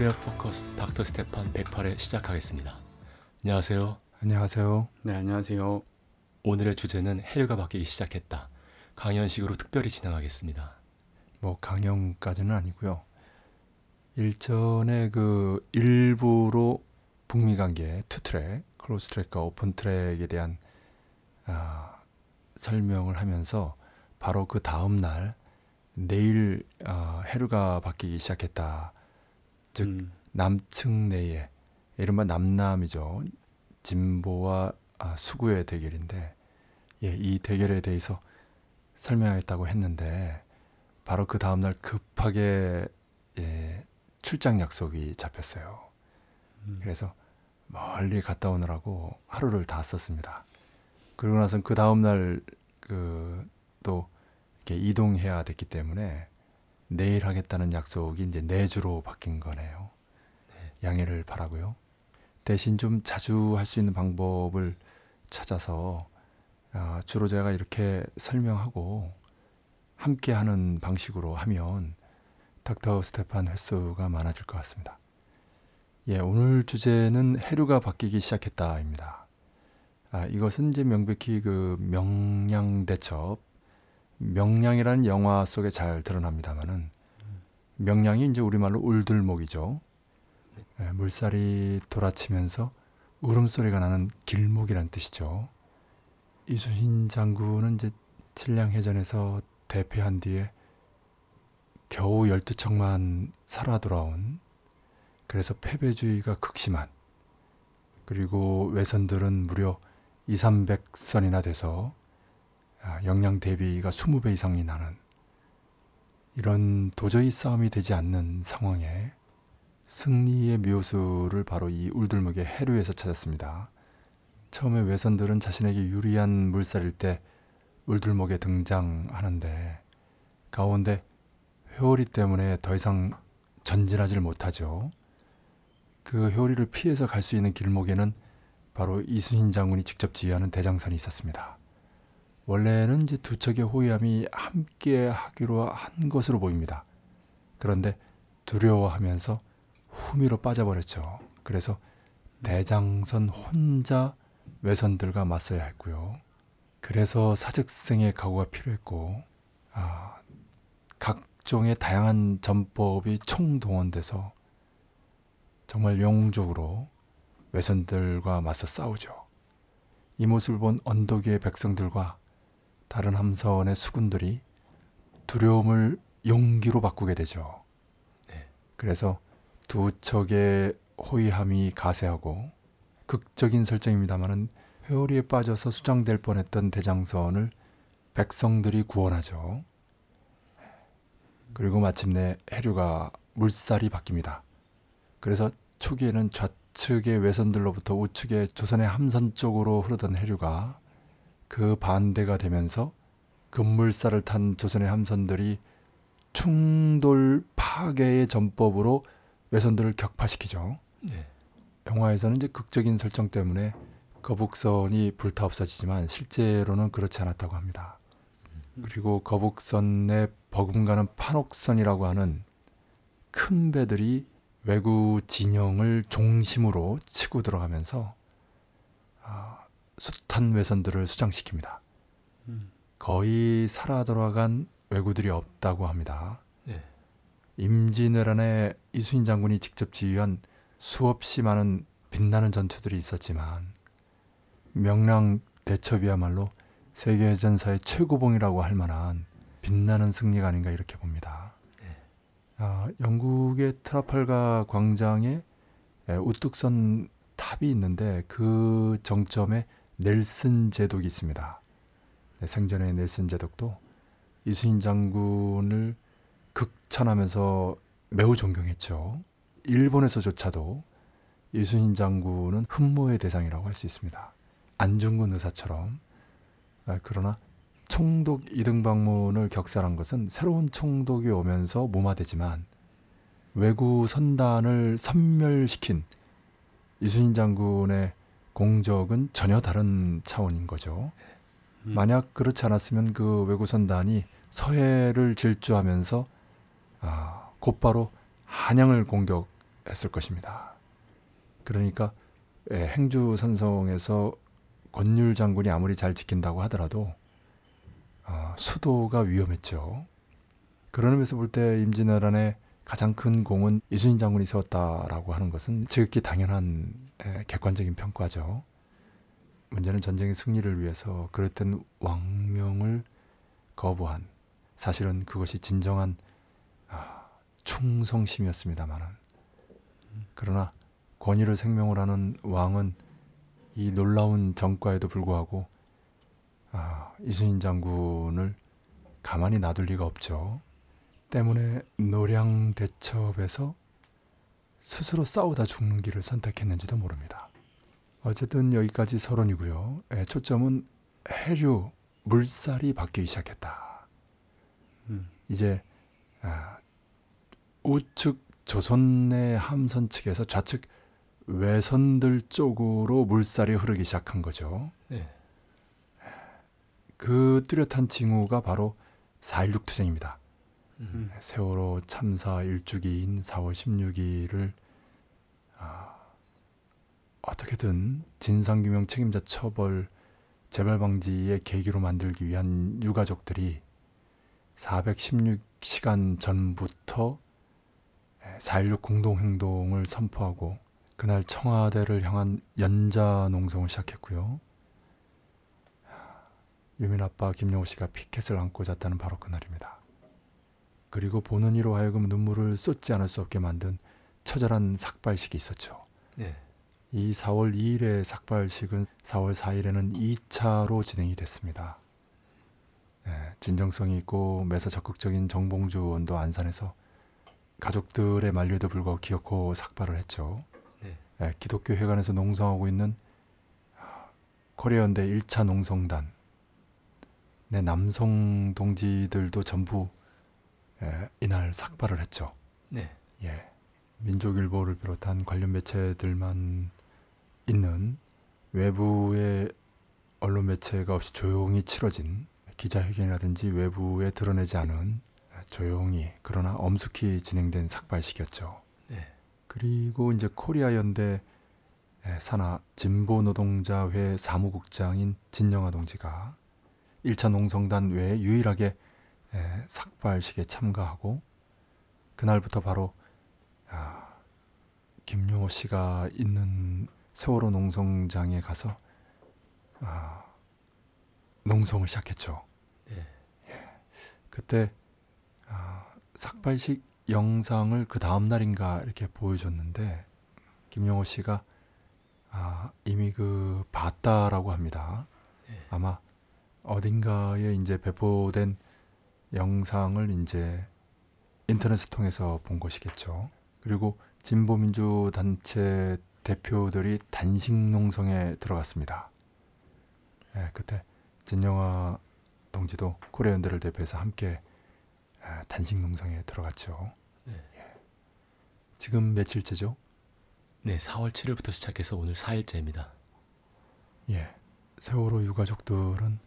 코리아 포커스 닥터 스테판 108회 시작하겠습니다. 안녕하세요. 안녕하세요. 네, 안녕하세요. 오늘의 주제는 해류가 바뀌기 시작했다. 강연식으로 특별히 진행하겠습니다. 뭐 강연까지는 아니고요. 일전에 그 일부로 북미 관계 two track, close track과 open track에 대한 아, 설명을 하면서 바로 그 다음 날 내일 아, 해류가 바뀌기 시작했다. 즉 음, 남측 내에 이른바 남남이죠. 진보와 아, 수구의 대결인데 예, 이 대결에 대해서 설명하겠다고 했는데 바로 그 다음 날 급하게 예, 출장 약속이 잡혔어요. 음, 그래서 멀리 갔다 오느라고 하루를 다 썼습니다. 그러고 나서 그 다음 날 그또 이렇게 이동해야 됐기 때문에 내일 하겠다는 약속이 이제 내주로 바뀐 거네요. 양해를 바라고요. 대신 좀 자주 할 수 있는 방법을 찾아서 아, 주로 제가 이렇게 설명하고 함께 하는 방식으로 하면 닥터 스테판 횟수가 많아질 것 같습니다. 예, 오늘 주제는 해류가 바뀌기 시작했다입니다. 아, 이것은 이제 명백히 그 명량 대첩, 명량이라는 영화 속에 잘 드러납니다만은 명량이 이제 우리말로 울들목이죠. 예, 물살이 돌아치면서 울음소리가 나는 길목이란 뜻이죠. 이순신 장군은 이제 칠량 해전에서 대패한 뒤에 겨우 12척만 살아 돌아온 그래서 패배주의가 극심한 그리고 외선들은 무려 2, 300선이나 돼서 아, 영양 대비가 20배 이상이 나는 이런 도저히 싸움이 되지 않는 상황에 승리의 묘수를 바로 이 울들목의 해류에서 찾았습니다. 처음에 외선들은 자신에게 유리한 물살일 때 울들목에 등장하는데 가운데 회오리 때문에 더 이상 전진하지를 못하죠. 그 회오리를 피해서 갈 수 있는 길목에는 바로 이순신 장군이 직접 지휘하는 대장선이 있었습니다. 원래는 이제 두 척의 호위함이 함께 하기로 한 것으로 보입니다. 그런데 두려워하면서 후미로 빠져버렸죠. 그래서 대장선 혼자 외선들과 맞서야 했고요. 그래서 사직생의 각오가 필요했고, 아, 각종의 다양한 전법이 총동원돼서 정말 영웅적으로 외선들과 맞서 싸우죠. 이 모습을 본 언덕 위의 백성들과 다른 함선의 수군들이 두려움을 용기로 바꾸게 되죠. 네. 그래서 두 척의 호위함이 가세하고 극적인 설정입니다만은 회오리에 빠져서 수장될 뻔했던 대장선을 백성들이 구원하죠. 그리고 마침내 해류가 물살이 바뀝니다. 그래서 초기에는 좌측의 외선들로부터 우측의 조선의 함선 쪽으로 흐르던 해류가 그 반대가 되면서 급물살을 탄 조선의 함선들이 충돌 파괴의 전법으로 외선들을 격파시키죠. 네. 영화에서는 이제 극적인 설정 때문에 거북선이 불타 없어지지만 실제로는 그렇지 않았다고 합니다. 그리고 거북선에 버금가는 판옥선이라고 하는 큰 배들이 외구 진영을 중심으로 치고 들어가면서 아, 숱한 외선들을 수장시킵니다. 음, 거의 살아 돌아간 왜구들이 없다고 합니다. 네. 임진왜란에 이순신 장군이 직접 지휘한 수없이 많은 빛나는 전투들이 있었지만 명량 대첩이야말로 세계 전사의 최고봉이라고 할 만한 빛나는 승리가 아닌가 이렇게 봅니다. 네. 아, 영국의 트라팔가 광장에 에, 우뚝 선 탑이 있는데 그 정점에 넬슨 제독이 있습니다. 네, 생전에 넬슨 제독도 이순신 장군을 극찬하면서 매우 존경했죠. 일본에서조차도 이순신 장군은 흠모의 대상이라고 할 수 있습니다. 안중근 의사처럼 아, 그러나 총독 이등 방문을 격살한 것은 새로운 총독이 오면서 무마되지만 왜구 선단을 섬멸시킨 이순신 장군의 공적은 전혀 다른 차원인 거죠. 음. 만약 그렇지 않았으면 그 왜구 선단이 서해를 질주하면서 아, 곧바로 한양을 공격했을 것입니다. 그러니까 예, 행주 산성에서 권율 장군이 아무리 잘 지킨다고 하더라도 아, 수도가 위험했죠. 그런 의미에서 볼 때 임진왜란의 가장 큰 공은 이순신 장군이 세웠다라고 하는 것은 지극히 당연한 에, 객관적인 평가죠. 문제는 전쟁의 승리를 위해서 그랬던 왕명을 거부한 사실은 그것이 진정한 아, 충성심이었습니다만은 그러나 권위를 생명으로 하는 왕은 이 놀라운 정과에도 불구하고 아, 이순신 장군을 가만히 놔둘 리가 없죠. 때문에 노량 대첩에서 스스로 싸우다 죽는 길을 선택했는지도 모릅니다. 어쨌든 여기까지 서론이고요. 예, 초점은 해류 물살이 바뀌기 시작했다. 음. 이제 아, 우측 조선의 함선 측에서 좌측 외선들 쪽으로 물살이 흐르기 시작한 거죠. 네. 그 뚜렷한 징후가 바로 4.16 투쟁입니다. 음. 세월호 참사 일주기인 4월 16일을 아, 어떻게든 진상규명 책임자 처벌 재발 방지의 계기로 만들기 위한 유가족들이 416시간 전부터 4.16 공동행동을 선포하고 그날 청와대를 향한 연자 농성을 시작했고요. 유민 아빠 김영호 씨가 피켓을 안고 잤다는 바로 그날입니다. 그리고 보는 이로 하여금 눈물을 쏟지 않을 수 없게 만든 처절한 삭발식이 있었죠. 네. 이 4월 2일의 삭발식은 4월 4일에는 2차로 진행이 됐습니다. 네, 진정성이 있고 매서 적극적인 정봉주 의원도 안산에서 가족들의 만류에도 불구하고 기어코 삭발을 했죠. 네. 네, 기독교 회관에서 농성하고 있는 코리아연대 1차 농성단 내 남성 동지들도 전부 예, 이날 삭발을 했죠. 네. 예. 민족일보를 비롯한 관련 매체들만 있는 외부의 언론 매체가 없이 조용히 치러진 기자회견이라든지 외부에 드러내지 않은 조용히 그러나 엄숙히 진행된 삭발식이었죠. 네. 그리고 이제 코리아 연대 산하 진보 노동자회 사무국장인 진영아 동지가 1차 농성단 외에 유일하게 에, 삭발식에 참가하고 그날부터 바로 아, 김용호 씨가 있는 세월호 농성장에 가서 아, 농성을 시작했죠. 네. 예. 그때 아, 삭발식 영상을 그 다음 날인가 이렇게 보여줬는데 김용호 씨가 아, 이미 그 봤다라고 합니다. 네. 아마 어딘가에 이제 배포된 영상을 이제 인터넷을 통해서 본 것이겠죠. 그리고 진보민주 단체 대표들이 단식 농성에 들어갔습니다. 예, 그때 진영아 동지도 코리아 연대를 대표해서 함께 아, 단식 농성에 들어갔죠. 네. 예. 지금 며칠째죠? 네, 4월 7일부터 시작해서 오늘 4일째입니다. 예. 세월호 유가족들은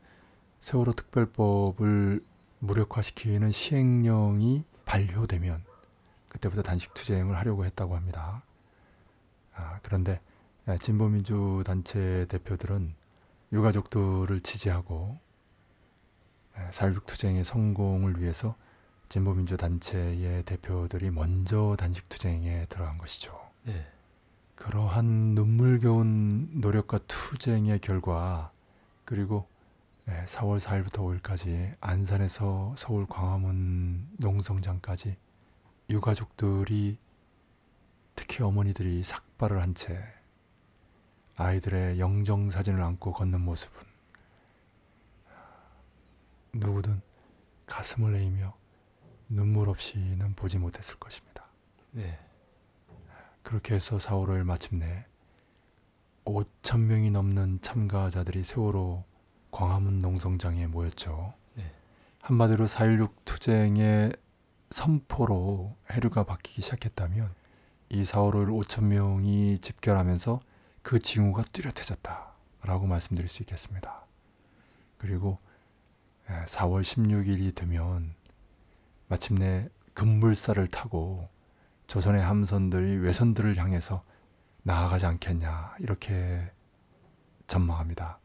세월호 특별법을 무력화시키는 시행령이 반려되면 그때부터 단식 투쟁을 하려고 했다고 합니다. 아, 그런데 진보민주 단체 대표들은 유가족들을 지지하고 4.16 투쟁의 성공을 위해서 진보민주 단체의 대표들이 먼저 단식 투쟁에 들어간 것이죠. 네. 그러한 눈물겨운 노력과 투쟁의 결과 그리고 4월 4일부터 5일까지 안산에서 서울 광화문 농성장까지 유가족들이 특히 어머니들이 삭발을 한 채 아이들의 영정 사진을 안고 걷는 모습은 누구든 가슴을 내이며 눈물 없이는 보지 못했을 것입니다. 네. 그렇게 해서 4월 5일 마침내 5천 명이 넘는 참가자들이 세월호 광화문 농성장에 모였죠. 네. 한마디로 4.16 투쟁의 선포로 해류가 바뀌기 시작했다면 이 4월 5일 5천 명이 집결하면서 그 징후가 뚜렷해졌다라고 말씀드릴 수 있겠습니다. 그리고 4월 16일이 되면 마침내 급물살을 타고 조선의 함선들이 외선들을 향해서 나아가지 않겠냐 이렇게 전망합니다.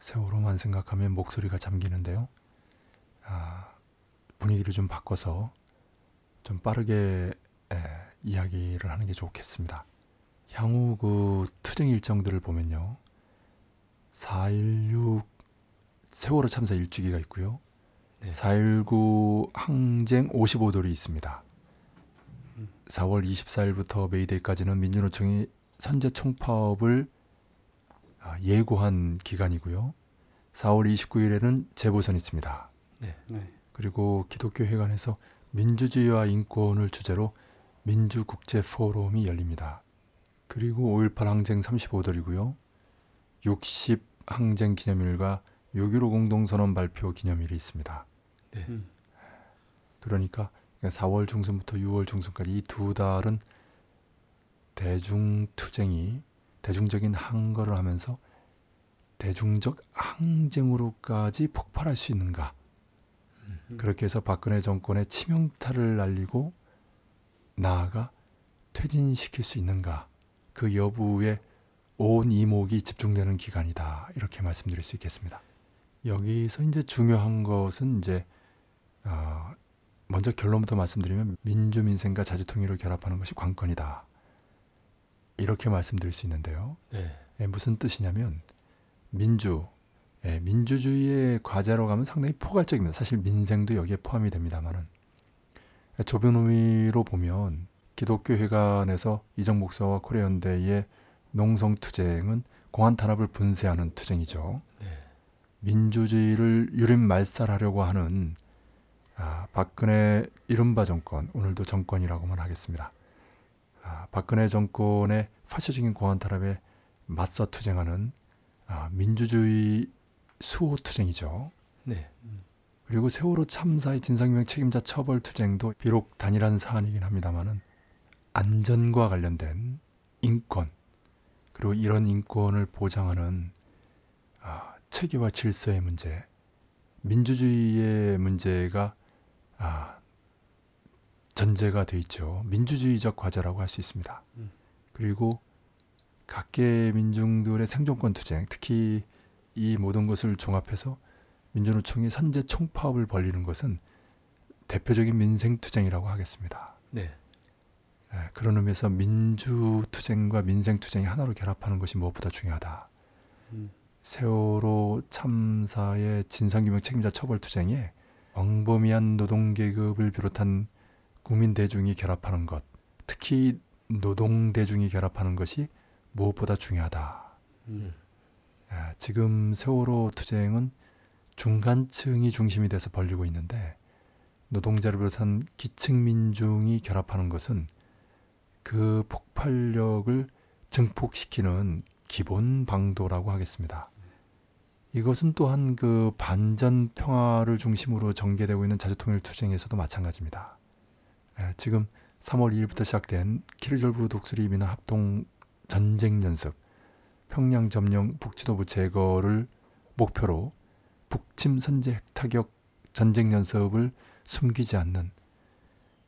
세월호만 생각하면 목소리가 잠기는데요. 아, 분위기를 좀 바꿔서 좀 빠르게 에, 이야기를 하는 게 좋겠습니다. 향후 그 투쟁 일정들을 보면요. 4.16 세월호 참사 일주기가 있고요. 네. 4.19 항쟁 55돌이 있습니다. 4월 24일부터 메이데이까지는 민주노총이 선제 총파업을 아, 예고한 기간이고요. 4월 29일에는 재보선이 있습니다. 네. 그리고 기독교 회관에서 민주주의와 인권을 주제로 민주국제 포럼이 열립니다. 그리고 5.18 항쟁 35돌이고요. 60 항쟁 기념일과 6.15 공동선언 발표 기념일이 있습니다. 네. 음. 그러니까 4월 중순부터 6월 중순까지 이 두 달은 대중투쟁이 대중적인 항거를 하면서 대중적 항쟁으로까지 폭발할 수 있는가 음. 그렇게 해서 박근혜 정권의 치명타를 날리고 나아가 퇴진시킬 수 있는가 그 여부에 온 이목이 집중되는 기간이다 이렇게 말씀드릴 수 있겠습니다. 여기서 이제 중요한 것은 이제 어, 먼저 결론부터 말씀드리면 민주민생과 자주통일을 결합하는 것이 관건이다 이렇게 말씀드릴 수 있는데요. 네. 예, 무슨 뜻이냐면 민주, 예, 민주주의의 과제로 가면 상당히 포괄적입니다. 사실 민생도 여기에 포함이 됩니다만은 좁은 의미로 보면 기독교 회관에서 이정 목사와 코레현대의 농성 투쟁은 공안 탄압을 분쇄하는 투쟁이죠. 네. 민주주의를 유린 말살하려고 하는 아, 박근혜 이른바 정권, 오늘도 정권이라고만 하겠습니다. 아, 박근혜 정권의 파쇼적인 공안 탄압에 맞서 투쟁하는 아, 민주주의 수호 투쟁이죠. 네. 그리고 세월호 참사의 진상규명 책임자 처벌 투쟁도 비록 단일한 사안이긴 합니다만은 안전과 관련된 인권 그리고 이런 인권을 보장하는 아, 체계와 질서의 문제, 민주주의의 문제가 아, 전제가 돼 있죠. 민주주의적 과제라고 할 수 있습니다. 음. 그리고 각계 민중들의 생존권 투쟁, 특히 이 모든 것을 종합해서 민주노총이 선제 총파업을 벌리는 것은 대표적인 민생 투쟁이라고 하겠습니다. 네. 예, 그런 의미에서 민주 투쟁과 민생 투쟁이 하나로 결합하는 것이 무엇보다 중요하다. 음. 세월호 참사의 진상규명 책임자 처벌 투쟁에 광범위한 노동 계급을 비롯한 국민 대중이 결합하는 것, 특히 노동 대중이 결합하는 것이 무엇보다 중요하다. 음. 예, 지금 세월호 투쟁은 중간층이 중심이 돼서 벌리고 있는데 노동자를 비롯한 기층 민중이 결합하는 것은 그 폭발력을 증폭시키는 기본 방도라고 하겠습니다. 이것은 또한 그 반전 평화를 중심으로 전개되고 있는 자주통일 투쟁에서도 마찬가지입니다. 예, 지금 3월 2일부터 시작된 키르졸브 독수리 민원 합동 전쟁 연습, 평양 점령 북지도부 제거를 목표로 북침 선제 핵타격 전쟁 연습을 숨기지 않는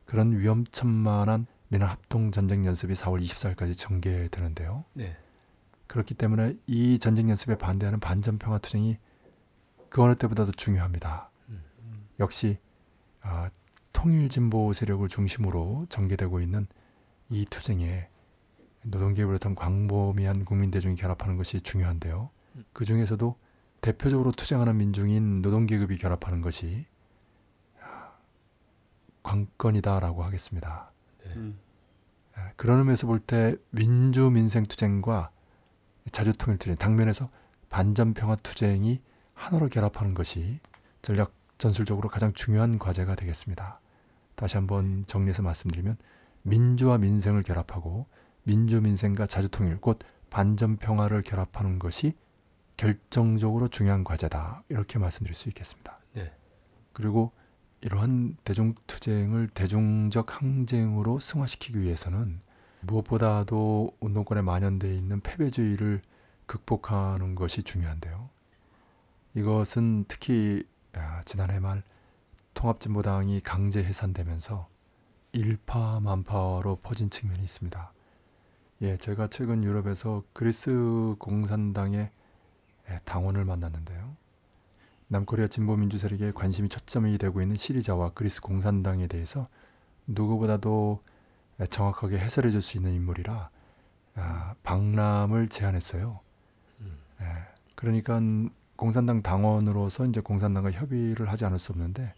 그런 위험천만한 민원 합동 전쟁 연습이 4월 24일까지 전개되는데요. 네. 그렇기 때문에 이 전쟁 연습에 반대하는 반전 평화 투쟁이 그 어느 때보다도 중요합니다. 음. 역시 아, 통일 진보 세력을 중심으로 전개되고 있는 이 투쟁에 노동계급을 비롯한 광범위한 국민 대중이 결합하는 것이 중요한데요. 음. 그 중에서도 대표적으로 투쟁하는 민중인 노동계급이 결합하는 것이 아, 관건이다라고 하겠습니다. 네. 음. 예, 그런 의미에서 볼 때 민주 민생 투쟁과 자주 통일 투쟁 당면에서 반전 평화 투쟁이 하나로 결합하는 것이 전략 전술적으로 가장 중요한 과제가 되겠습니다. 다시 한번 정리해서 말씀드리면 민주와 민생을 결합하고 민주 민생과 자주 통일 곧 반전 평화를 결합하는 것이 결정적으로 중요한 과제다 이렇게 말씀드릴 수 있겠습니다. 네. 그리고 이러한 대중 투쟁을 대중적 항쟁으로 승화시키기 위해서는 무엇보다도 운동권에 만연되어 있는 패배주의를 극복하는 것이 중요한데요. 이것은 특히 아, 지난해 말 통합진보당이 강제 해산되면서 일파만파로 퍼진 측면이 있습니다. 예, 제가 최근 유럽에서 그리스 공산당의 예, 당원을 만났는데요. 남코리아 진보민주 세력에 관심이 초점이 되고 있는 시리자와 그리스 공산당에 대해서 누구보다도 정확하게 해설해 줄 수 있는 인물이라 아, 방남을 제안했어요. 음. 예, 그러니까 공산당 당원으로서 이제 공산당과 협의를 하지 않을 수 없는데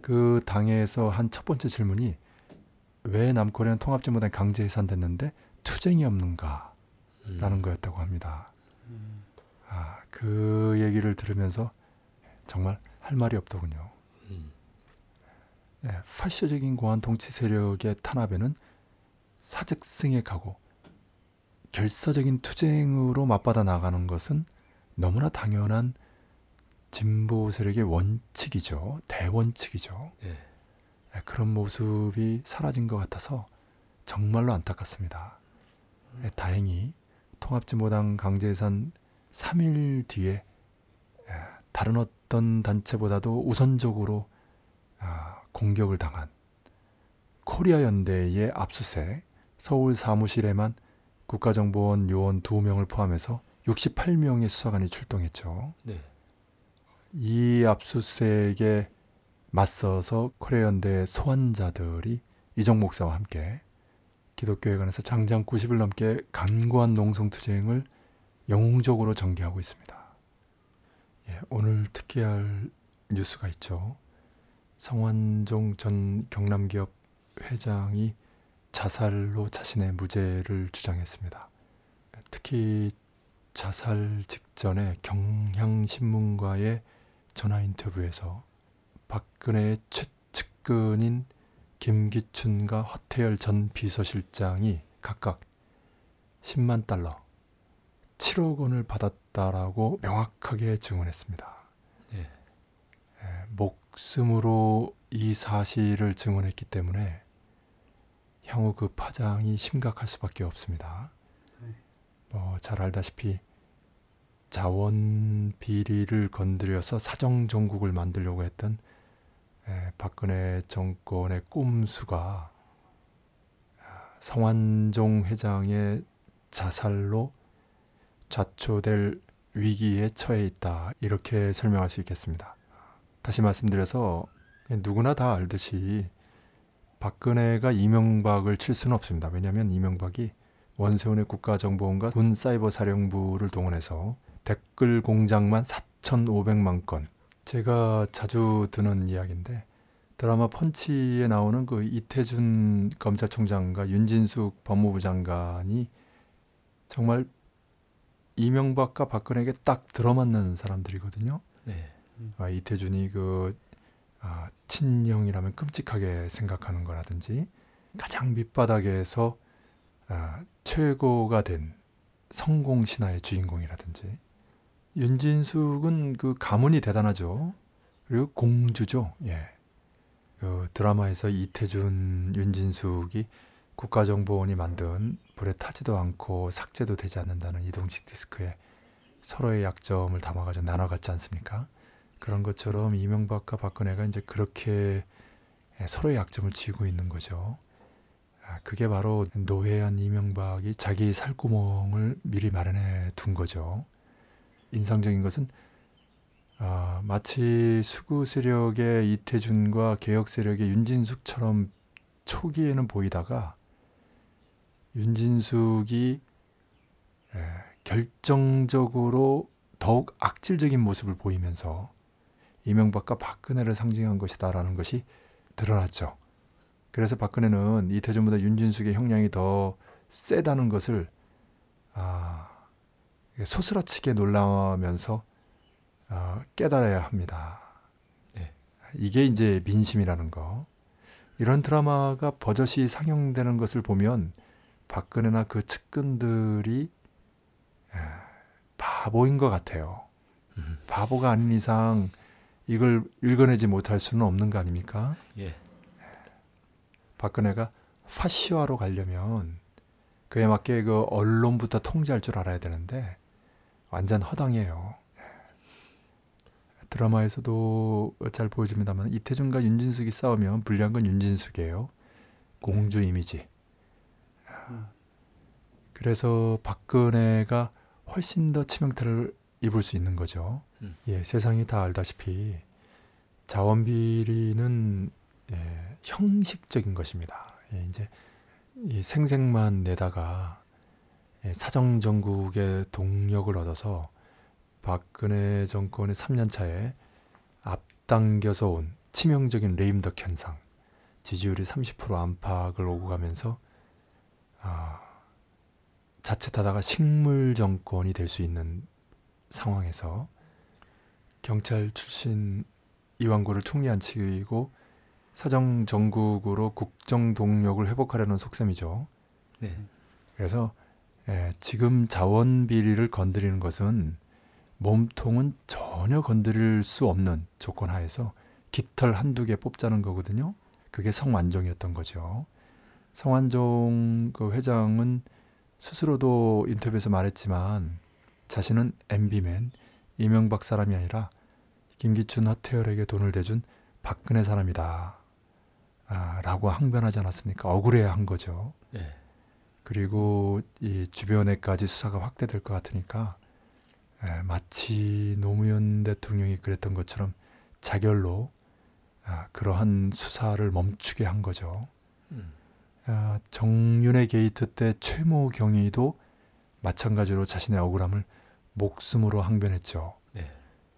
그 당에서 한 첫 번째 질문이 왜 남코리안 통합진보당이 강제 해산됐는데 투쟁이 없는가라는 음. 거였다고 합니다. 음. 아, 그 얘기를 들으면서 정말 할 말이 없더군요. 음. 예, 파쇼적인 공안 통치 세력의 탄압에는 사직승에 가고 결사적인 투쟁으로 맞받아 나가는 것은 너무나 당연한 진보 세력의 원칙이죠. 대원칙이죠. 네. 예, 그런 모습이 사라진 것 같아서 정말로 안타깝습니다. 예, 다행히 통합진보당 강제해산 3일 뒤에 예, 다른 어떤 단체보다도 우선적으로 아, 공격을 당한 코리아 연대의 압수색 서울 사무실에만 국가정보원 요원 2명을 포함해서 68명의 수사관이 출동했죠. 네. 이 압수수색에 맞서서 코리아 연대 소환자들이 이정 목사와 함께 기독교회관에서 장장 90일 넘게 간고한 농성 투쟁을 영웅적으로 전개하고 있습니다. 예, 오늘 특히할 뉴스가 있죠. 성완종 전 경남기업 회장이 자살로 자신의 무죄를 주장했습니다. 특히 자살 직전에 경향신문과의 전화 인터뷰에서 박근혜의 최측근인 김기춘과 허태열 전 비서실장이 각각 10만 달러, 7억 원을 받았다라고 명확하게 증언했습니다. 네. 예, 목숨으로 이 사실을 증언했기 때문에 향후 그 파장이 심각할 수밖에 없습니다. 네. 뭐잘 알다시피 자원 비리를 건드려서 사정 정국을 만들려고 했던 에, 박근혜 정권의 꼼수가 아, 성완종 회장의 자살로 좌초될 위기에 처해 있다 이렇게 설명할 수 있겠습니다. 다시 말씀드려서 누구나 다 알듯이 박근혜가 이명박을 칠 수는 없습니다. 왜냐하면 이명박이 원세훈의 국가정보원과 군 사이버 사령부를 동원해서 댓글 공장만 4,500만 건. 제가 자주 드는 이야기인데 드라마 펀치에 나오는 그 이태준 검찰총장과 윤진숙 법무부 장관이 정말 이명박과 박근혜에게 딱 들어맞는 사람들이거든요. 네. 아, 이태준이 그 아, 친형이라면 끔찍하게 생각하는 거라든지 가장 밑바닥에서 아, 최고가 된 성공 신화의 주인공이라든지 윤진숙은 그 가문이 대단하죠. 그리고 공주죠. 예. 그 드라마에서 이태준, 윤진숙이 국가정보원이 만든 불에 타지도 않고 삭제도 되지 않는다는 이동식 디스크에 서로의 약점을 담아가지고 나눠갔지 않습니까? 그런 것처럼 이명박과 박근혜가 이제 그렇게 서로의 약점을 쥐고 있는 거죠. 아, 그게 바로 노회한 이명박이 자기 살구멍을 미리 마련해 둔 거죠. 인상적인 것은 아, 마치 수구 세력의 이태준과 개혁 세력의 윤진숙처럼 초기에는 보이다가 윤진숙이 에, 결정적으로 더욱 악질적인 모습을 보이면서 이명박과 박근혜를 상징한 것이다라는 것이 드러났죠. 그래서 박근혜는 이태준보다 윤진숙의 형량이 더 세다는 것을 아, 소스라치게 놀라면서 아, 깨달아야 합니다. 네. 이게 이제 민심이라는 거. 이런 드라마가 버젓이 상영되는 것을 보면 박근혜나 그 측근들이 에, 바보인 것 같아요. 음. 바보가 아닌 이상 이걸 읽어내지 못할 수는 없는 거 아닙니까? 예. 박근혜가 파시화로 가려면 그에 맞게 그 언론부터 통제할 줄 알아야 되는데 완전 허당이에요. 드라마에서도 잘 보여줍니다만 이태준과 윤진숙이 싸우면 불리한 건 윤진숙이에요. 공주 이미지. 음. 그래서 박근혜가 훨씬 더 치명타를 입을 수 있는 거죠. 음. 예, 세상이 다 알다시피 자원 비리는 예, 형식적인 것입니다. 예, 이제 이 생색만 내다가 예, 사정 정국의 동력을 얻어서 박근혜 정권의 3년 차에 앞당겨서 온 치명적인 레임덕 현상, 지지율이 30% 안팎을 오고 가면서 아, 자칫하다가 식물 정권이 될 수 있는 상황에서 경찰 출신 이완구를 총리 안 치고 사정 정국으로 국정 동력을 회복하려는 속셈이죠. 네. 그래서 예, 지금 자원 비리를 건드리는 것은 몸통은 전혀 건드릴 수 없는 조건 하에서 깃털 한두 개 뽑자는 거거든요. 그게 성완종이었던 거죠. 성완종 그 회장은 스스로도 인터뷰에서 말했지만 자신은 MB맨 이명박 사람이 아니라 김기춘 허태열에게 돈을 대준 박근혜 사람이다. 아, 라고 항변하지 않았습니까? 억울해 한 거죠. 네. 그리고 이 주변에까지 수사가 확대될 것 같으니까 에, 마치 노무현 대통령이 그랬던 것처럼 자결로 아, 그러한 수사를 멈추게 한 거죠. 음. 아, 정윤회 게이트 때 최모 경위도 마찬가지로 자신의 억울함을 목숨으로 항변했죠. 네.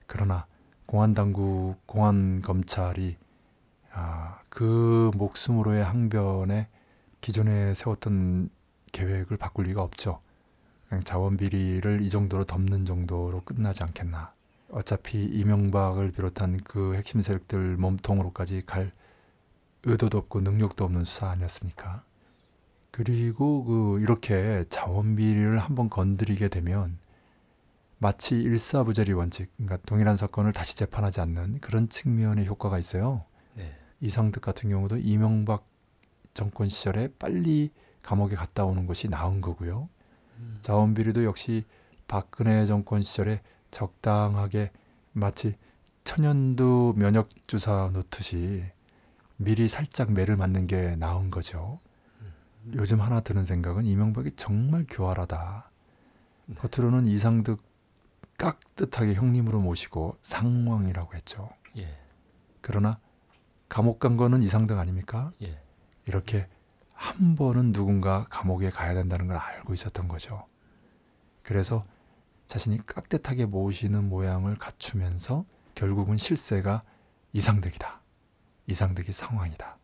그러나 공안 당국, 공안 검찰이 아, 그 목숨으로의 항변에 기존에 세웠던 계획을 바꿀 리가 없죠. 그냥 자원 비리를 이 정도로 덮는 정도로 끝나지 않겠나. 어차피 이명박을 비롯한 그 핵심 세력들 몸통으로까지 갈 의도도 없고 능력도 없는 수사 아니었습니까? 그리고 그 이렇게 자원 비리를 한번 건드리게 되면 마치 일사부재리 원칙, 그러니까 동일한 사건을 다시 재판하지 않는 그런 측면의 효과가 있어요. 네. 이상득 같은 경우도 이명박 정권 시절에 빨리 감옥에 갔다 오는 것이 나은 거고요. 음. 자원 비리도 역시 박근혜 정권 시절에 적당하게 마치 천연두 면역 주사 놓듯이 미리 살짝 매를 맞는 게 나은 거죠. 요즘 하나 드는 생각은 이명박이 정말 교활하다. 네. 겉으로는 이상득 깍듯하게 형님으로 모시고 상왕이라고 했죠. 예. 그러나 감옥 간 거는 이상득 아닙니까? 예. 이렇게 한 번은 누군가 감옥에 가야 된다는 걸 알고 있었던 거죠. 그래서 자신이 깍듯하게 모시는 모양을 갖추면서 결국은 실세가 이상득이다. 이상득이 상황이다.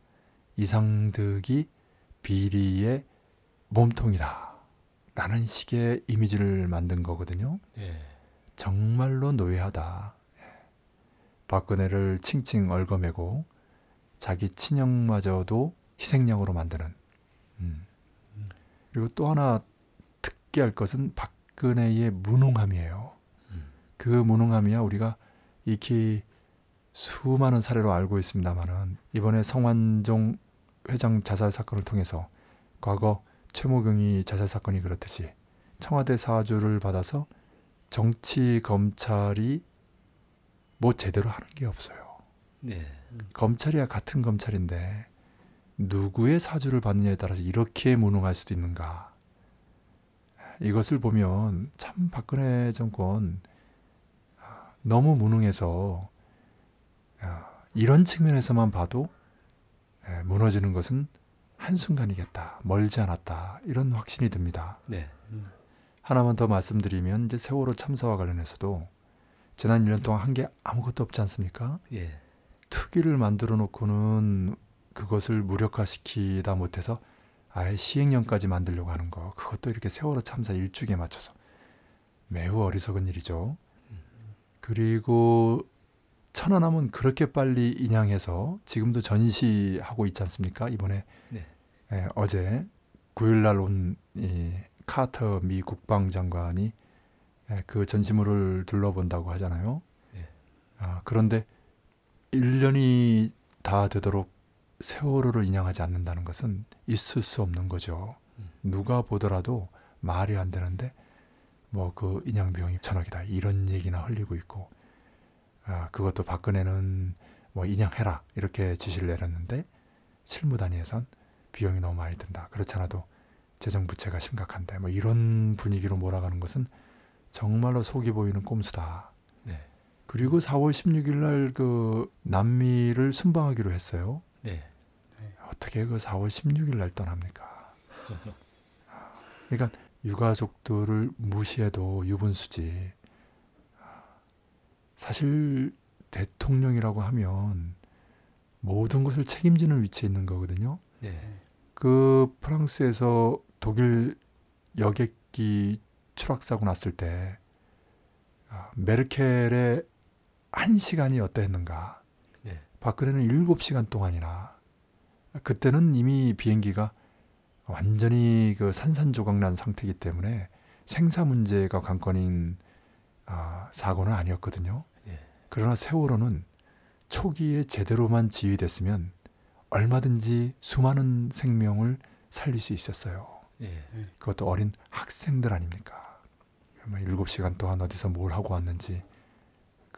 이상득이 비리의 몸통이다. 라는 식의 이미지를 만든 거거든요. 예. 정말로 노예하다. 예. 박근혜를 칭칭 얽어매고 자기 친형마저도 희생양으로 만드는. 음. 그리고 또 하나 특기할 것은 박근혜의 무능함이에요. 음. 그 무능함이야 우리가 익히 수많은 사례로 알고 있습니다만은 이번에 성완종 회장 자살 사건을 통해서 과거 최모경이 자살 사건이 그렇듯이 청와대 사주를 받아서 정치 검찰이 뭐 제대로 하는 게 없어요. 네. 검찰이야 같은 검찰인데 누구의 사주를 받느냐에 따라서 이렇게 무능할 수도 있는가? 이것을 보면 참 박근혜 정권 아, 너무 무능해서 아, 이런 측면에서만 봐도 에, 무너지는 것은 한순간이겠다. 멀지 않았다. 이런 확신이 듭니다. 네. 하나만 더 말씀드리면 이제 세월호 참사와 관련해서도 지난 1년 동안 한 게 아무것도 없지 않습니까? 예. 특위를 만들어 놓고는 그것을 무력화시키다 못해서 아예 시행령까지 만들려고 하는 거 그것도 이렇게 세월호 참사 일주기에 맞춰서 매우 어리석은 일이죠. 그리고 천안함은 그렇게 빨리 인양해서 지금도 전시하고 있지 않습니까? 이번에 네. 예, 어제 9일날 온 이 카터 미 국방장관이 예, 그 전시물을 둘러본다고 하잖아요. 네. 아, 그런데 1년이 다 되도록 세월호를 인양하지 않는다는 것은 있을 수 없는 거죠. 음. 누가 보더라도 말이 안 되는데 뭐 그 인양 비용이 천억이다 이런 얘기나 흘리고 있고 아, 그것도 박근혜는 뭐 인양해라 이렇게 지시를 내렸는데 실무 단위에선 비용이 너무 많이 든다. 그렇지 않아도 재정 부채가 심각한데 뭐 이런 분위기로 몰아가는 것은 정말로 속이 보이는 꼼수다. 네. 그리고 4월 16일 날 그 남미를 순방하기로 했어요. 네. 어떻게 그 4월 16일 날 떠납니까? 그러니까 유가족들을 무시해도 유분수지. 사실 대통령이라고 하면 모든 것을 책임지는 위치에 있는 거거든요. 네. 그 프랑스에서 독일 여객기 추락사고 났을 때 아, 메르켈의 한 시간이 어떠했는가? 네. 박근혜는 일곱 시간 동안이나 그때는 이미 비행기가 완전히 그 산산조각난 상태이기 때문에 생사 문제가 관건인 아, 사고는 아니었거든요. 예. 그러나 세월호는 초기에 제대로만 지휘됐으면 얼마든지 수많은 생명을 살릴 수 있었어요. 예. 그것도 어린 학생들 아닙니까? 뭐 일곱 시간 동안 어디서 뭘 하고 왔는지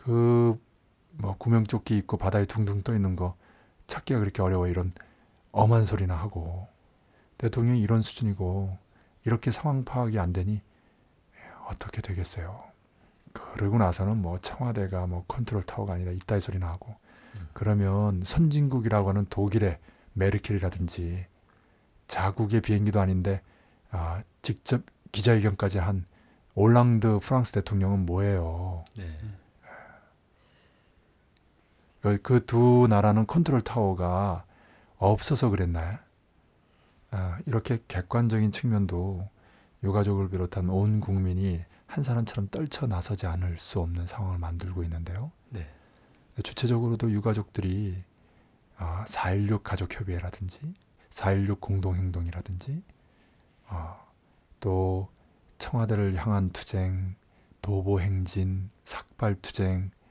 그 뭐 구명조끼 입고 바다에 둥둥 떠 있는 거 찾기가 그렇게 어려워 이런 엄한 소리나 하고 대통령이 이런 수준이고 이렇게 상황 파악이 안 되니 어떻게 되겠어요? 그러고 나서는 뭐 청와대가 뭐 컨트롤 타워가 아니라 이따위 소리나 하고 음. 그러면 선진국이라고 하는 독일의 메르켈이라든지 자국의 비행기도 아닌데 아, 직접 기자회견까지 한 올랑드 프랑스 대통령은 뭐예요? 네. 그 두 나라는 컨트롤 타워가 없어서 그랬나요? 아, 이렇게 객관적인 측면도 유가족을 비롯한 온 국민이 한 사람처럼 떨쳐 나서지 않을 수 없는 상황을 만들고 있는데요. 네. 주체적으로도 유가족들이 아, 4.16 가족협의회라든지 4.16 공동행동이라든지 아, 또 청와대를 향한 투쟁, 도보행진, 삭발투쟁 아,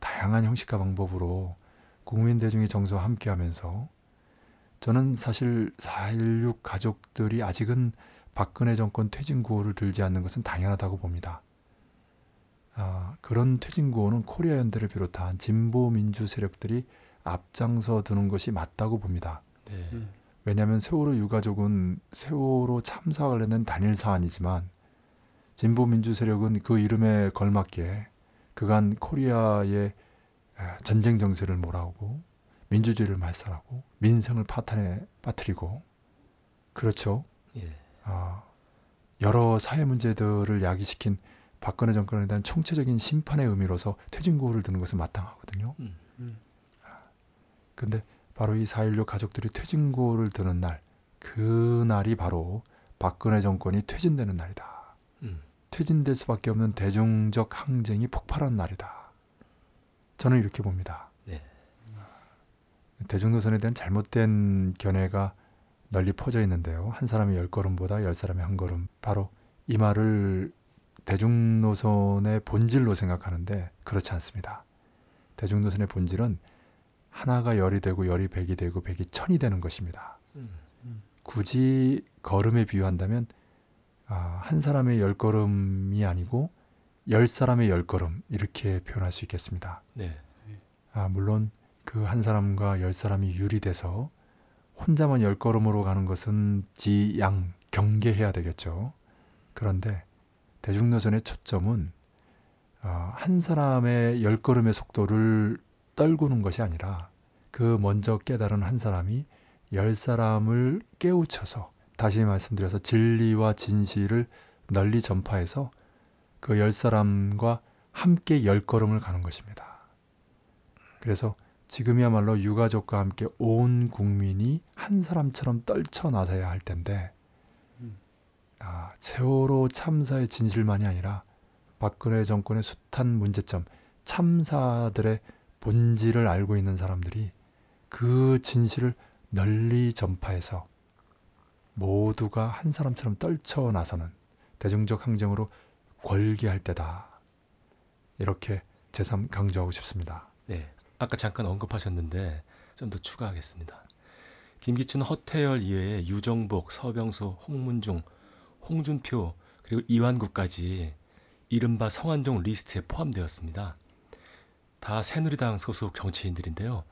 다양한 형식과 방법으로 국민 대중의 정서와 함께하면서 저는 사실 4.16 가족들이 아직은 박근혜 정권 퇴진 구호를 들지 않는 것은 당연하다고 봅니다. 아, 그런 퇴진 구호는 코리아 연대를 비롯한 진보 민주 세력들이 앞장서 드는 것이 맞다고 봅니다. 네. 음. 왜냐하면 세월호 유가족은 세월호 참사 관련된 단일 사안이지만 진보 민주 세력은 그 이름에 걸맞게 그간 코리아의 에, 전쟁 정세를 몰아오고 민주주의를 말살하고 민생을 파탄에 빠뜨리고 그렇죠. 예. 아, 여러 사회 문제들을 야기시킨 박근혜 정권에 대한 총체적인 심판의 의미로서 퇴진구호를 드는 것은 마땅하거든요. 음. 음. 근데 바로 이 4.16 가족들이 퇴진구호를 드는 날, 그 날이 바로 박근혜 정권이 퇴진되는 날이다. 음. 퇴진될 수밖에 없는 대중적 항쟁이 폭발한 날이다. 저는 이렇게 봅니다. 네. 대중노선에 대한 잘못된 견해가 널리 퍼져 있는데요. 한 사람이 열 걸음보다 열 사람이 한 걸음. 바로 이 말을 대중노선의 본질로 생각하는데 그렇지 않습니다. 대중노선의 본질은 하나가 열이 되고 열이 백이 되고 백이 천이 되는 것입니다. 음. 굳이 걸음에 비유한다면 아, 한 사람의 열 걸음이 아니고 열 사람의 열 걸음 이렇게 표현할 수 있겠습니다. 네. 아, 물론 그 한 사람과 열 사람이 유리돼서 혼자만 열 걸음으로 가는 것은 지양 경계해야 되겠죠. 그런데 대중노선의 초점은 어, 한 사람의 열 걸음의 속도를 떨구는 것이 아니라 그 먼저 깨달은 한 사람이 열 사람을 깨우쳐서 다시 말씀드려서 진리와 진실을 널리 전파해서 그 열 사람과 함께 열 걸음을 가는 것입니다. 그래서 지금이야말로 유가족과 함께 온 국민이 한 사람처럼 떨쳐 나서야 할 텐데 음. 아, 세월호 참사의 진실만이 아니라 박근혜 정권의 숱한 문제점, 참사들의 본질을 알고 있는 사람들이 그 진실을 널리 전파해서 모두가 한 사람처럼 떨쳐 나서는 대중적 항쟁으로 권기할 때다. 이렇게 제3 강조하고 싶습니다. 네. 아까 잠깐 언급하셨는데 좀 더 추가하겠습니다. 김기춘, 허태열 이외에 유정복, 서병수, 홍문종, 홍준표 그리고 이완구까지 이른바 성완종 리스트에 포함되었습니다. 다 새누리당 소속 정치인들인데요.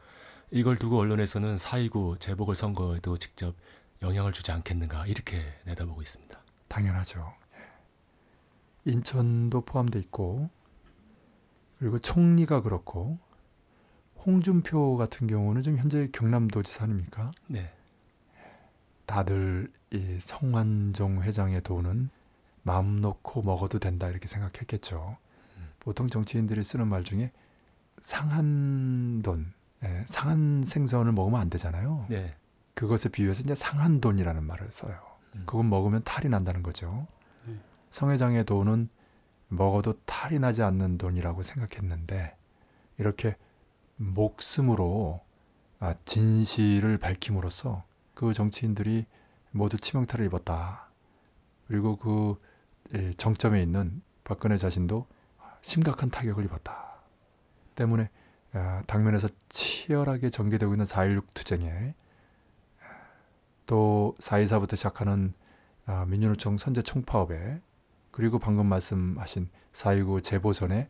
이걸 두고 언론에서는 4.29 재보궐 선거에도 직접 영향을 주지 않겠는가 이렇게 내다보고 있습니다. 당연하죠. 예. 인천도 포함돼 있고 그리고 총리가 그렇고 홍준표 같은 경우는 지금 현재 경남도지사 아닙니까? 네. 다들 이 성완종 회장의 돈은 마음 놓고 먹어도 된다 이렇게 생각했겠죠. 음. 보통 정치인들이 쓰는 말 중에 상한 돈, 예, 상한 생선을 먹으면 안 되잖아요. 네. 그것에 비유해서 이제 상한 돈이라는 말을 써요. 음. 그건 먹으면 탈이 난다는 거죠. 네. 성 회장의 돈은 먹어도 탈이 나지 않는 돈이라고 생각했는데 이렇게 목숨으로 아, 진실을 밝힘으로써 그 정치인들이 모두 치명타를 입었다. 그리고 그 예, 정점에 있는 박근혜 자신도 심각한 타격을 입었다. 때문에 아, 당면에서 치열하게 전개되고 있는 4.16 투쟁에 또 4.24부터 시작하는 아, 민주노총 선제 총파업에 그리고 방금 말씀하신 4.29 재보선에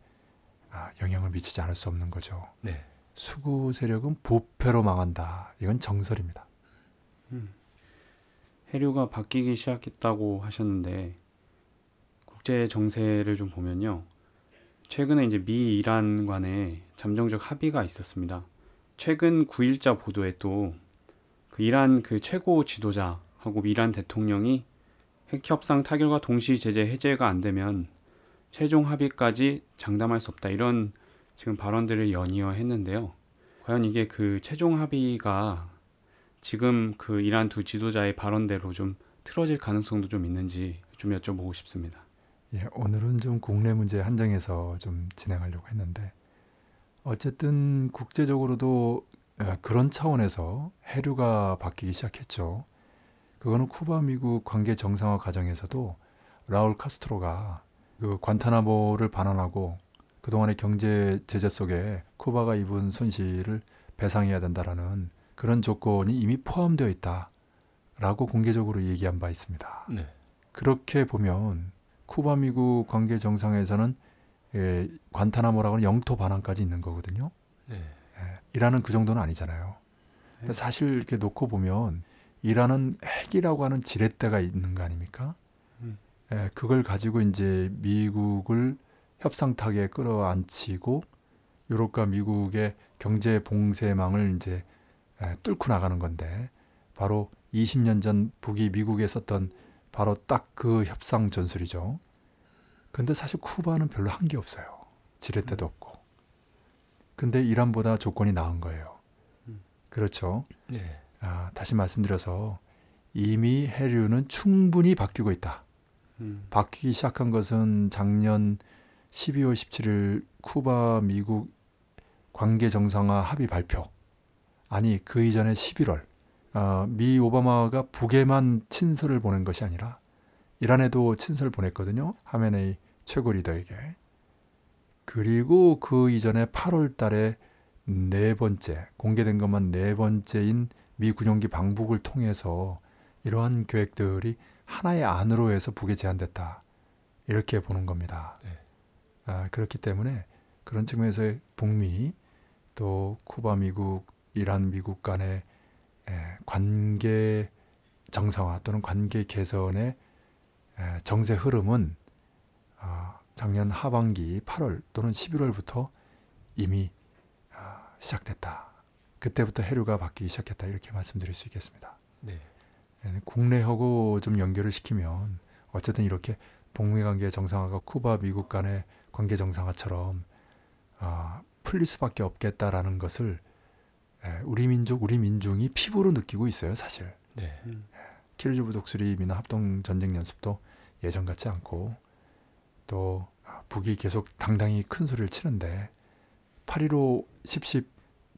아, 영향을 미치지 않을 수 없는 거죠. 네. 수구 세력은 부패로 망한다. 이건 정설입니다. 해류가 바뀌기 시작했다고 하셨는데 국제 정세를 좀 보면요. 최근에 이제 미 이란 간에 잠정적 합의가 있었습니다. 최근 9일자 보도에 또 그 이란 그 최고 지도자하고 이란 대통령이 핵 협상 타결과 동시 제재 해제가 안 되면 최종 합의까지 장담할 수 없다 이런 지금 발언들을 연이어 했는데요. 과연 이게 그 최종 합의가 지금 그 이란 두 지도자의 발언대로 좀 틀어질 가능성도 좀 있는지 좀 여쭤보고 싶습니다. 예, 오늘은 좀 국내 문제 한정해서 좀 진행하려고 했는데 어쨌든 국제적으로도 어, 그런 차원에서 해류가 바뀌기 시작했죠. 그거는 쿠바 미국 관계 정상화 과정에서도 라울 카스트로가 그 관타나모를 반환하고 그동안의 경제 제재 속에 쿠바가 입은 손실을 배상해야 된다라는 그런 조건이 이미 포함되어 있다라고 공개적으로 얘기한 바 있습니다. 네. 그렇게 보면 쿠바 미국 관계 정상에서는 예, 관타나모라고는 영토 반환까지 있는 거거든요. 네. 예, 이란은 그 정도는 아니잖아요. 네. 사실 이렇게 놓고 보면 이란은 핵이라고 하는 지렛대가 있는 거 아닙니까? 음. 예, 그걸 가지고 이제 미국을 협상탁에 끌어안치고 유럽과 미국의 경제 봉쇄망을 이제 예, 뚫고 나가는 건데 바로 20년 전 북이 미국에 썼던 바로 딱 그 협상 전술이죠. 근데 사실 쿠바는 별로 한 게 없어요. 지렛대도 없고. 근데 이란보다 조건이 나은 거예요. 음. 그렇죠. 네. 아, 다시 말씀드려서 이미 해류는 충분히 바뀌고 있다. 음, 바뀌기 시작한 것은 작년 12월 17일 쿠바 미국 관계 정상화 합의 발표. 아니 그 이전에 11월 아, 미 오바마가 북에만 친서를 보낸 것이 아니라 이란에도 친서를 보냈거든요. 하메네이 최고 리더에게. 그리고 그 이전에 8월 달에 네 번째 공개된 것만 네 번째인 미 군용기 방북을 통해서 이러한 계획들이 하나의 안으로 해서 북에 제안됐다. 이렇게 보는 겁니다. 네. 아, 그렇기 때문에 그런 측면에서 북미 또 쿠바 미국 이란 미국 간의 에, 관계 정상화 또는 관계 개선의 에, 정세 흐름은 아, 작년 하반기 8월 또는 11월부터 이미 아, 시작됐다. 그때부터 해류가 바뀌기 시작했다 이렇게 말씀드릴 수 있겠습니다. 네. 예, 국내하고 좀 연결을 시키면 어쨌든 이렇게 북미 관계 정상화가 쿠바 미국 간의 관계 정상화처럼 아, 풀릴 수밖에 없겠다라는 것을 예, 우리 민족 우리 민중이 피부로 느끼고 있어요 사실 네. 키르즈부 독수리미나 합동 전쟁 연습도 예전 같지 않고 또 아, 북이 계속 당당히 큰 소리를 치는데 8.15 10.10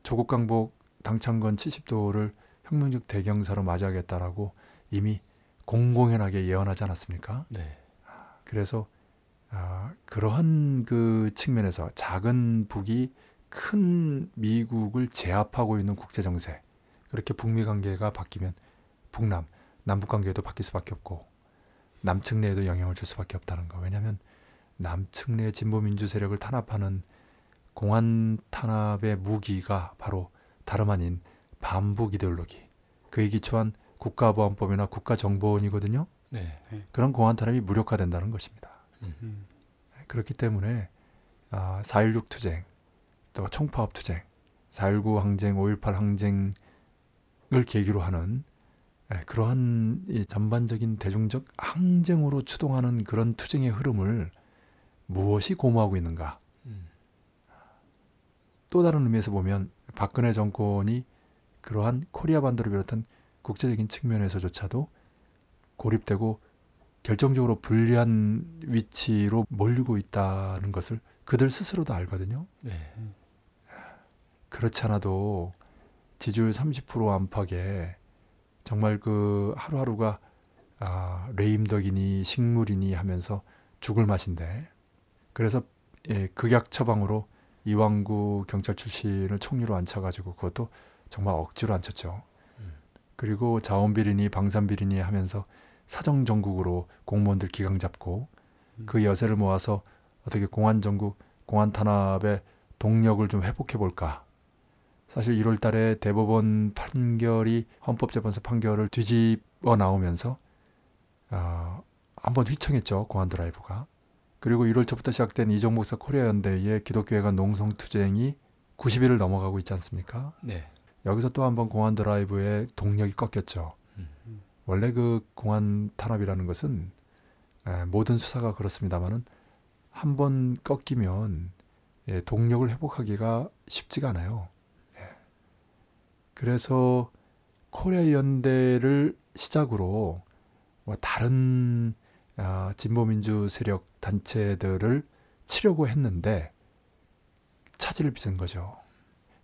조국 강복 당창건 70도를 혁명적 대경사로 맞이하겠다라고 이미 공공연하게 예언하지 않았습니까? 네. 그래서 아, 그러한 그 측면에서 작은 북이 큰 미국을 제압하고 있는 국제 정세 그렇게 북미 관계가 바뀌면 북남 남북 관계도 바뀔 수밖에 없고 남측 내에도 영향을 줄 수밖에 없다는 거. 왜냐하면 남측 내 진보 민주 세력을 탄압하는 공안 탄압의 무기가 바로 다름 아닌 반북 이데올로기. 그에 기초한 국가보안법이나 국가정보원이거든요. 네. 그런 공안 탄압이 무력화된다는 것입니다. 음. 그렇기 때문에 아, 4.16 투쟁, 또 총파업 투쟁, 4.19 항쟁, 5.18 항쟁을 계기로 하는 예, 그러한 이 전반적인 대중적 항쟁으로 추동하는 그런 투쟁의 흐름을 무엇이 고무하고 있는가? 음. 또 다른 의미에서 보면 박근혜 정권이 그러한 코리아 반도를 비롯한 국제적인 측면에서조차도 고립되고 결정적으로 불리한 위치로 몰리고 있다는 것을 그들 스스로도 알거든요. 네. 그렇지 않아도 지지율 30% 안팎에 정말 그 하루하루가 아, 레임덕이니 식물이니 하면서 죽을 맛인데 그래서 예, 극약 처방으로 이왕구 경찰 출신을 총리로 앉혀가지고 그것도 정말 억지로 앉혔죠. 음. 그리고 자원비리니 방산비리니 하면서 사정 전국으로 공무원들 기강 잡고 그 여세를 모아서 어떻게 공안 전국 공안 탄압의 동력을 좀 회복해 볼까. 사실 1월 달에 대법원 판결이 헌법재판소 판결을 뒤집어 나오면서 어, 한번 휘청했죠. 공안 드라이브가. 그리고 1월 초부터 시작된 이종 목사 코리아 연대의 기독교회관 농성 투쟁이 90일을 넘어가고 있지 않습니까? 네. 여기서 또 한 번 공안 드라이브의 동력이 꺾였죠. 음. 원래 그 공안 탄압이라는 것은 에, 모든 수사가 그렇습니다만은 한 번 꺾이면 예, 동력을 회복하기가 쉽지가 않아요. 예. 그래서 코리아 연대를 시작으로 뭐 다른 아, 진보민주 세력 단체들을 치려고 했는데 차질을 빚은 거죠.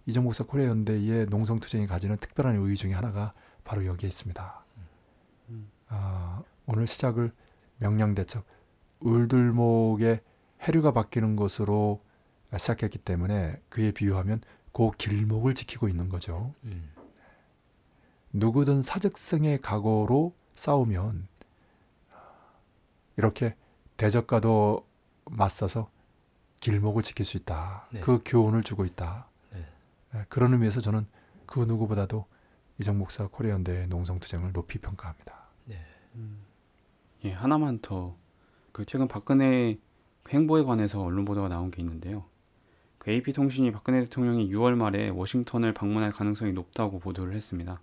이정목사 코리아 연대의 농성 투쟁이 가지는 특별한 의의 중에 하나가 바로 여기에 있습니다. 음. 아, 오늘 시작을 명량대첩 울들목의 해류가 바뀌는 것으로 시작했기 때문에 그에 비유하면 그 길목을 지키고 있는 거죠. 음. 누구든 사적성의 각오로 싸우면 이렇게 대적과도 맞서서 길목을 지킬 수 있다. 네. 그 교훈을 주고 있다. 네. 예, 그런 의미에서 저는 그 누구보다도 이정 목사 코리아연대의 농성투쟁을 높이 평가합니다. 네. 음. 예, 하나만 더. 그 최근 박근혜 행보에 관해서 언론 보도가 나온 게 있는데요. 그 AP통신이 박근혜 대통령이 6월 말에 워싱턴을 방문할 가능성이 높다고 보도를 했습니다.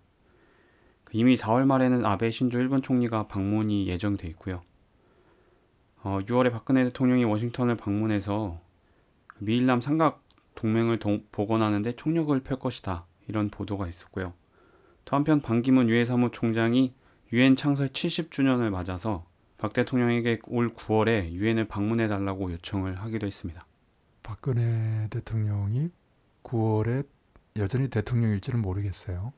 그 이미 4월 말에는 아베 신조 일본 총리가 방문이 예정돼 있고요. 어, 6월에 박근혜 대통령이 워싱턴을 방문해서 그 미일남 삼각 동맹을 동- 복원하는데 총력을 펼 것이다 이런 보도가 있었고요. 또 한편 반기문 유엔 사무총장이 유엔 창설 70주년을 맞아서 박 대통령에게 올 9월에 유엔을 방문해 달라고 요청을 하기도 했습니다. 박근혜 대통령이 9월에 여전히 대통령일지는 모르겠어요.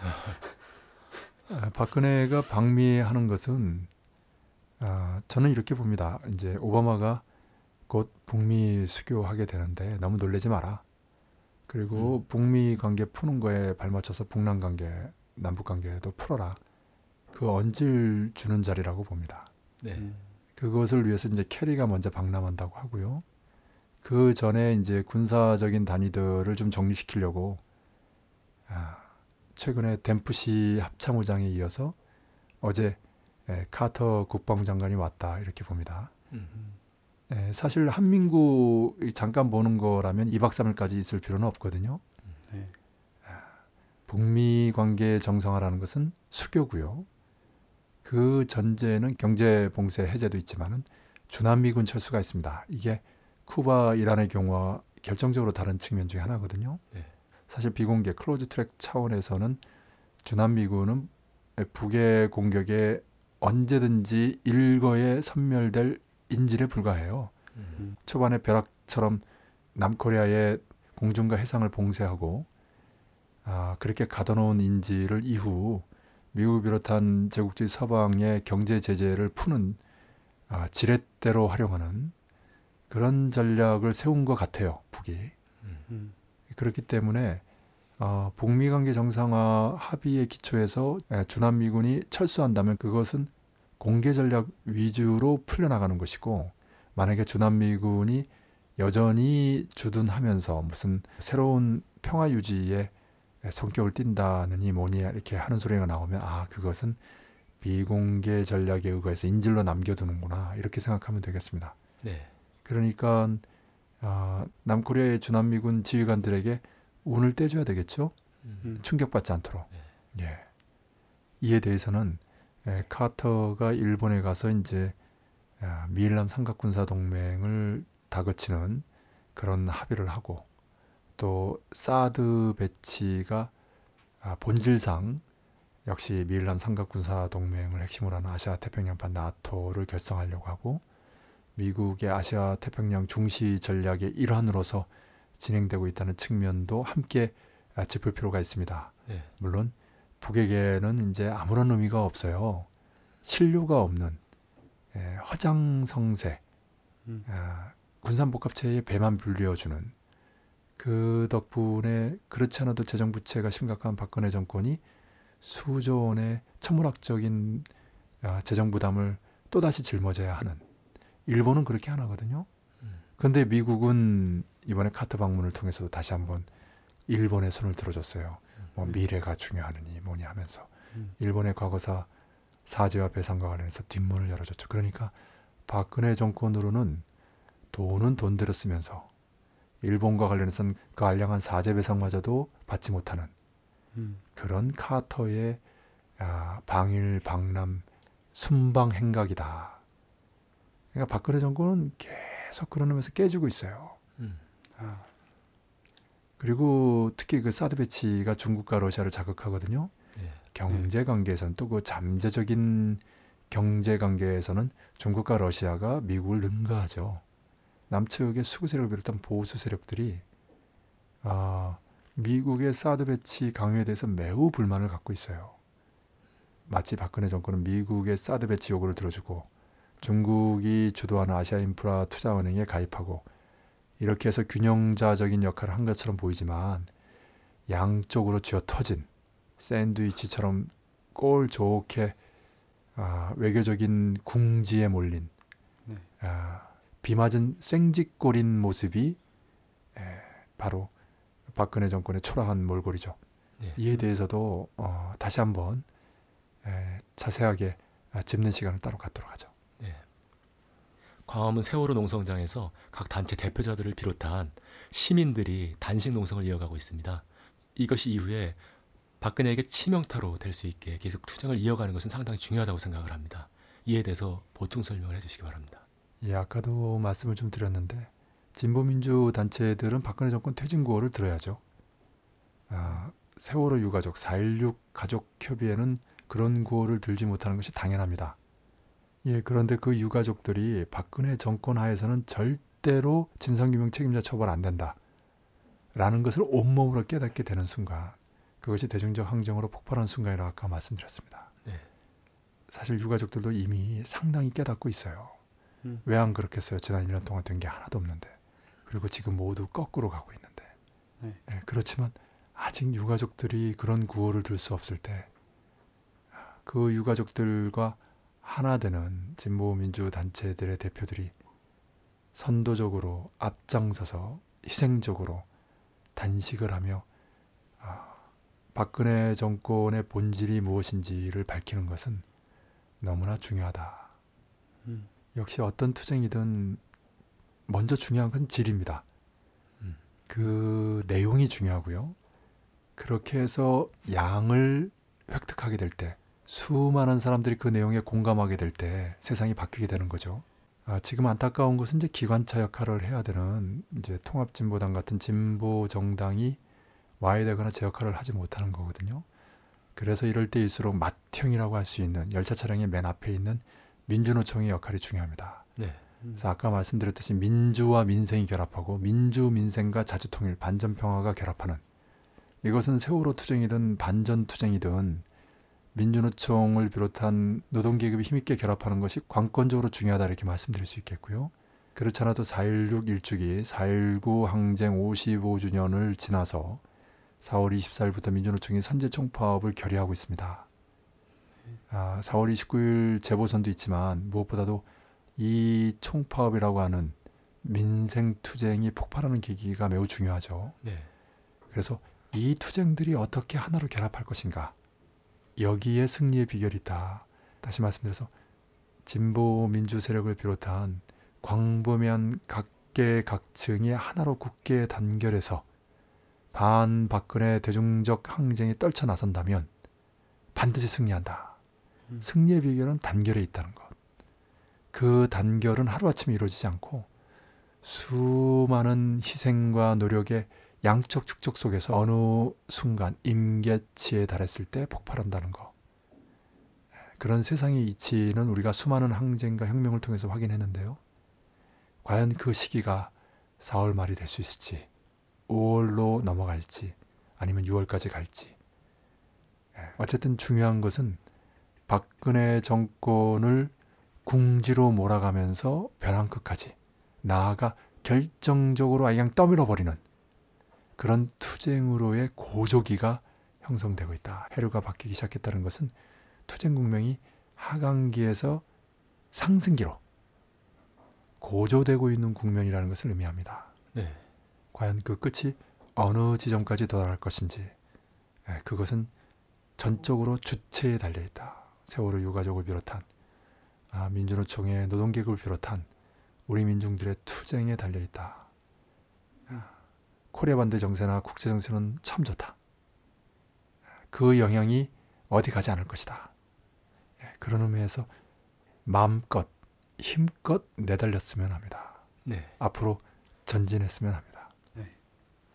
아, 박근혜가 방미하는 것은 아, 저는 이렇게 봅니다. 이제 오바마가 곧 북미 수교하게 되는데 너무 놀라지 마라. 그리고 북미 관계 푸는 거에 발맞춰서 북남 관계, 남북 관계도 풀어라. 그 언질 주는 자리라고 봅니다. 네. 음. 그것을 위해서 이제 캐리가 먼저 방남한다고 하고요. 그 전에 이제 군사적인 단위들을 좀 정리시키려고 아, 최근에 댐프시 합참의장에 이어서 어제 에, 카터 국방부 장관이 왔다 이렇게 봅니다. 음. 에, 사실 한민국 잠깐 보는 거라면 2박 3일까지 있을 필요는 없거든요. 네. 북미 관계 정상화라는 것은 수교고요. 그 전제는 경제 봉쇄 해제도 있지만은 주남미군 철수가 있습니다. 이게 쿠바 이란의 경우와 결정적으로 다른 측면 중에 하나거든요. 네. 사실 비공개 close track 차원에서는 주남미군은 북의 공격에 언제든지 일거에 섬멸될 인질에 불과해요. 음. 초반에 벼락처럼 남코리아의 공중과 해상을 봉쇄하고 아, 그렇게 가둬놓은 인질을 이후 미국 비롯한 제국주의 서방의 경제 제재를 푸는 아, 지렛대로 활용하는 그런 전략을 세운 것 같아요. 북이. 음. 그렇기 때문에 어, 북미 관계 정상화 합의의 기초에서 에, 주남미군이 철수한다면 그것은 공개 전략 위주로 풀려나가는 것이고 만약에 주남미군이 여전히 주둔하면서 무슨 새로운 평화 유지의 성격을 띈다느니 뭐니 이렇게 하는 소리가 나오면 아 그것은 비공개 전략에 의거해서 인질로 남겨두는구나 이렇게 생각하면 되겠습니다. 네. 그러니까 어, 남코리아의 주남미군 지휘관들에게 운을 떼줘야 되겠죠. 음. 음. 충격받지 않도록. 예. 이에 대해서는 예, 카터가 일본에 가서 이제 아, 미일남 삼각군사 동맹을 다그치는 그런 합의를 하고 또 사드 배치가 아, 본질상 역시 미일남 삼각군사 동맹을 핵심으로 하는 아시아 태평양판 나토를 결성하려고 하고 미국의 아시아 태평양 중시 전략의 일환으로서 진행되고 있다는 측면도 함께 아, 짚을 필요가 있습니다. 네. 물론 북에게는 이제 아무런 의미가 없어요. 신료가 없는 예, 허장성세 음. 아, 군산복합체의 배만 불려주는 그 덕분에 그렇지 않아도 재정 부채가 심각한 박근혜 정권이 수조 원의 천문학적인 아, 재정 부담을 또다시 짊어져야 하는 일본은 그렇게 안 하거든요. 음. 근데 미국은 이번에 카트 방문을 통해서도 다시 한번 일본의 손을 들어줬어요. 뭐 음. 미래가 중요하느니 뭐니 하면서 음. 일본의 과거사 사죄와 배상과 관련해서 뒷문을 열어줬죠. 그러니까 박근혜 정권으로는 돈은 돈대로 쓰면서 일본과 관련해서는 그 알량한 사죄 배상마저도 받지 못하는 음. 그런 카터의 아, 방일 방남 순방 행각이다. 그러니까 박근혜 정권은 계속 의미에서 깨지고 있어요. 음. 아, 그리고 특히 그 사드 배치가 중국과 러시아를 자극하거든요. 네. 경제 관계에서는 또 그 잠재적인 경제 관계에서는 중국과 러시아가 미국을 능가하죠. 남측의 수구 세력을 비롯한 보수 세력들이 아, 미국의 사드 배치 강요에 대해서 매우 불만을 갖고 있어요. 마치 박근혜 정권은 미국의 사드 배치 요구를 들어주고 중국이 주도하는 아시아 인프라 투자 은행에 가입하고 이렇게 해서 균형자적인 역할을 한 것처럼 보이지만 양쪽으로 쥐어 터진 샌드위치처럼 꼴 좋게 아, 외교적인 궁지에 몰린 네. 아, 비 맞은 생쥐꼴인 모습이 에, 바로 박근혜 정권의 초라한 몰골이죠. 네. 이에 대해서도 어, 다시 한번 에, 자세하게 아, 짚는 시간을 따로 갖도록 하죠. 광화문 세월호 농성장에서 각 단체 대표자들을 비롯한 시민들이 단식 농성을 이어가고 있습니다. 이것이 이후에 박근혜에게 치명타로 될 수 있게 계속 투쟁을 이어가는 것은 상당히 중요하다고 생각을 합니다. 이에 대해서 보충 설명을 해주시기 바랍니다. 예, 아까도 말씀을 좀 드렸는데 진보민주 단체들은 박근혜 정권 퇴진 구호를 들어야죠. 아, 세월호 유가족 4.16 가족 협의회는 그런 구호를 들지 못하는 것이 당연합니다. 예, 그런데 그 유가족들이 박근혜 정권 하에서는 절대로 진상규명 책임자 처벌 안 된다. 라는 것을 온몸으로 깨닫게 되는 순간 그것이 대중적 항정으로 폭발한 순간이라고 아까 말씀드렸습니다. 네. 사실 유가족들도 이미 상당히 깨닫고 있어요. 음. 왜안 그렇겠어요? 지난 1년 동안 된 게 하나도 없는데. 그리고 지금 모두 거꾸로 가고 있는데. 네. 예, 그렇지만 아직 유가족들이 그런 구호를 들 수 없을 때 그 유가족들과 하나 되는 진보 민주 단체들의 대표들이 선도적으로 앞장서서 희생적으로 단식을 하며 아, 박근혜 정권의 본질이 무엇인지를 밝히는 것은 너무나 중요하다. 음. 역시 어떤 투쟁이든 먼저 중요한 건 질입니다. 음. 그 내용이 중요하고요. 그렇게 해서 양을 획득하게 될 때, 수많은 사람들이 그 내용에 공감하게 될 때 세상이 바뀌게 되는 거죠. 아, 지금 안타까운 것은 이제 기관차 역할을 해야 되는 이제 통합진보당 같은 진보 정당이 와야 되거나 제 역할을 하지 못하는 거거든요. 그래서 이럴 때일수록 맏형이라고 할 수 있는 열차 차량의 맨 앞에 있는 민주노총의 역할이 중요합니다. 네. 그래서 아까 말씀드렸듯이 민주와 민생이 결합하고 민주 민생과 자주통일 반전 평화가 결합하는 이것은 세월호 투쟁이든 반전 투쟁이든 민주노총을 비롯한 노동계급이 힘있게 결합하는 것이 관건적으로 중요하다 이렇게 말씀드릴 수 있겠고요. 그렇지 않아도 4.16 일주기, 4.19 항쟁 55주년을 지나서 4월 24일부터 민주노총이 선제 총파업을 결의하고 있습니다. 아, 4월 29일 재보선도 있지만 무엇보다도 이 총파업이라고 하는 민생 투쟁이 폭발하는 계기가 매우 중요하죠. 네. 그래서 이 투쟁들이 어떻게 하나로 결합할 것인가 여기에 승리의 비결이 있다. 다시 말씀드려서 진보 민주 세력을 비롯한 광범위한 각계 각층이 하나로 굳게 단결해서 반 박근혜 대중적 항쟁에 떨쳐 나선다면 반드시 승리한다. 음. 승리의 비결은 단결에 있다는 것. 그 단결은 하루아침에 이루어지지 않고 수많은 희생과 노력의 양적 축적 속에서 어느 순간 임계치에 달했을 때 폭발한다는 것. 그런 세상의 이치는 우리가 수많은 항쟁과 혁명을 통해서 확인했는데요. 과연 그 시기가 4월 말이 될 수 있을지, 5월로 넘어갈지, 아니면 6월까지 갈지. 예, 어쨌든 중요한 것은 박근혜 정권을 궁지로 몰아가면서 벼랑 끝까지 나아가 결정적으로 아예 그냥 떠밀어 버리는 그런 투쟁으로의 고조기가 형성되고 있다. 해류가 바뀌기 시작했다는 것은 투쟁 국면이 하강기에서 상승기로 고조되고 있는 국면이라는 것을 의미합니다. 네. 과연 그 끝이 어느 지점까지 도달할 것인지 예, 그것은 전적으로 주체에 달려 있다. 세월호 유가족을 비롯한 아, 민주노총의 노동계급을 비롯한 우리 민중들의 투쟁에 달려 있다. 아, 코리아 반대 정세나 국제 정세는 참 좋다. 그 영향이 어디 가지 않을 것이다. 예, 그런 의미에서 마음껏 힘껏 내달렸으면 합니다. 네. 앞으로 전진했으면 합니다.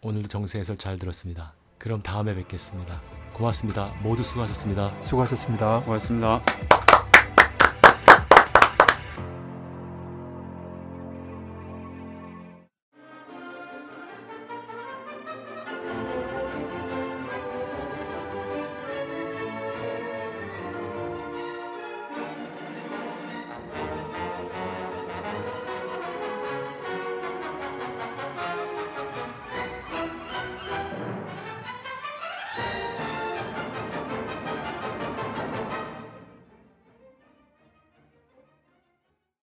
오늘도 정세 해설 잘 들었습니다. 그럼 다음에 뵙겠습니다. 고맙습니다. 모두 수고하셨습니다. 수고하셨습니다. 고맙습니다.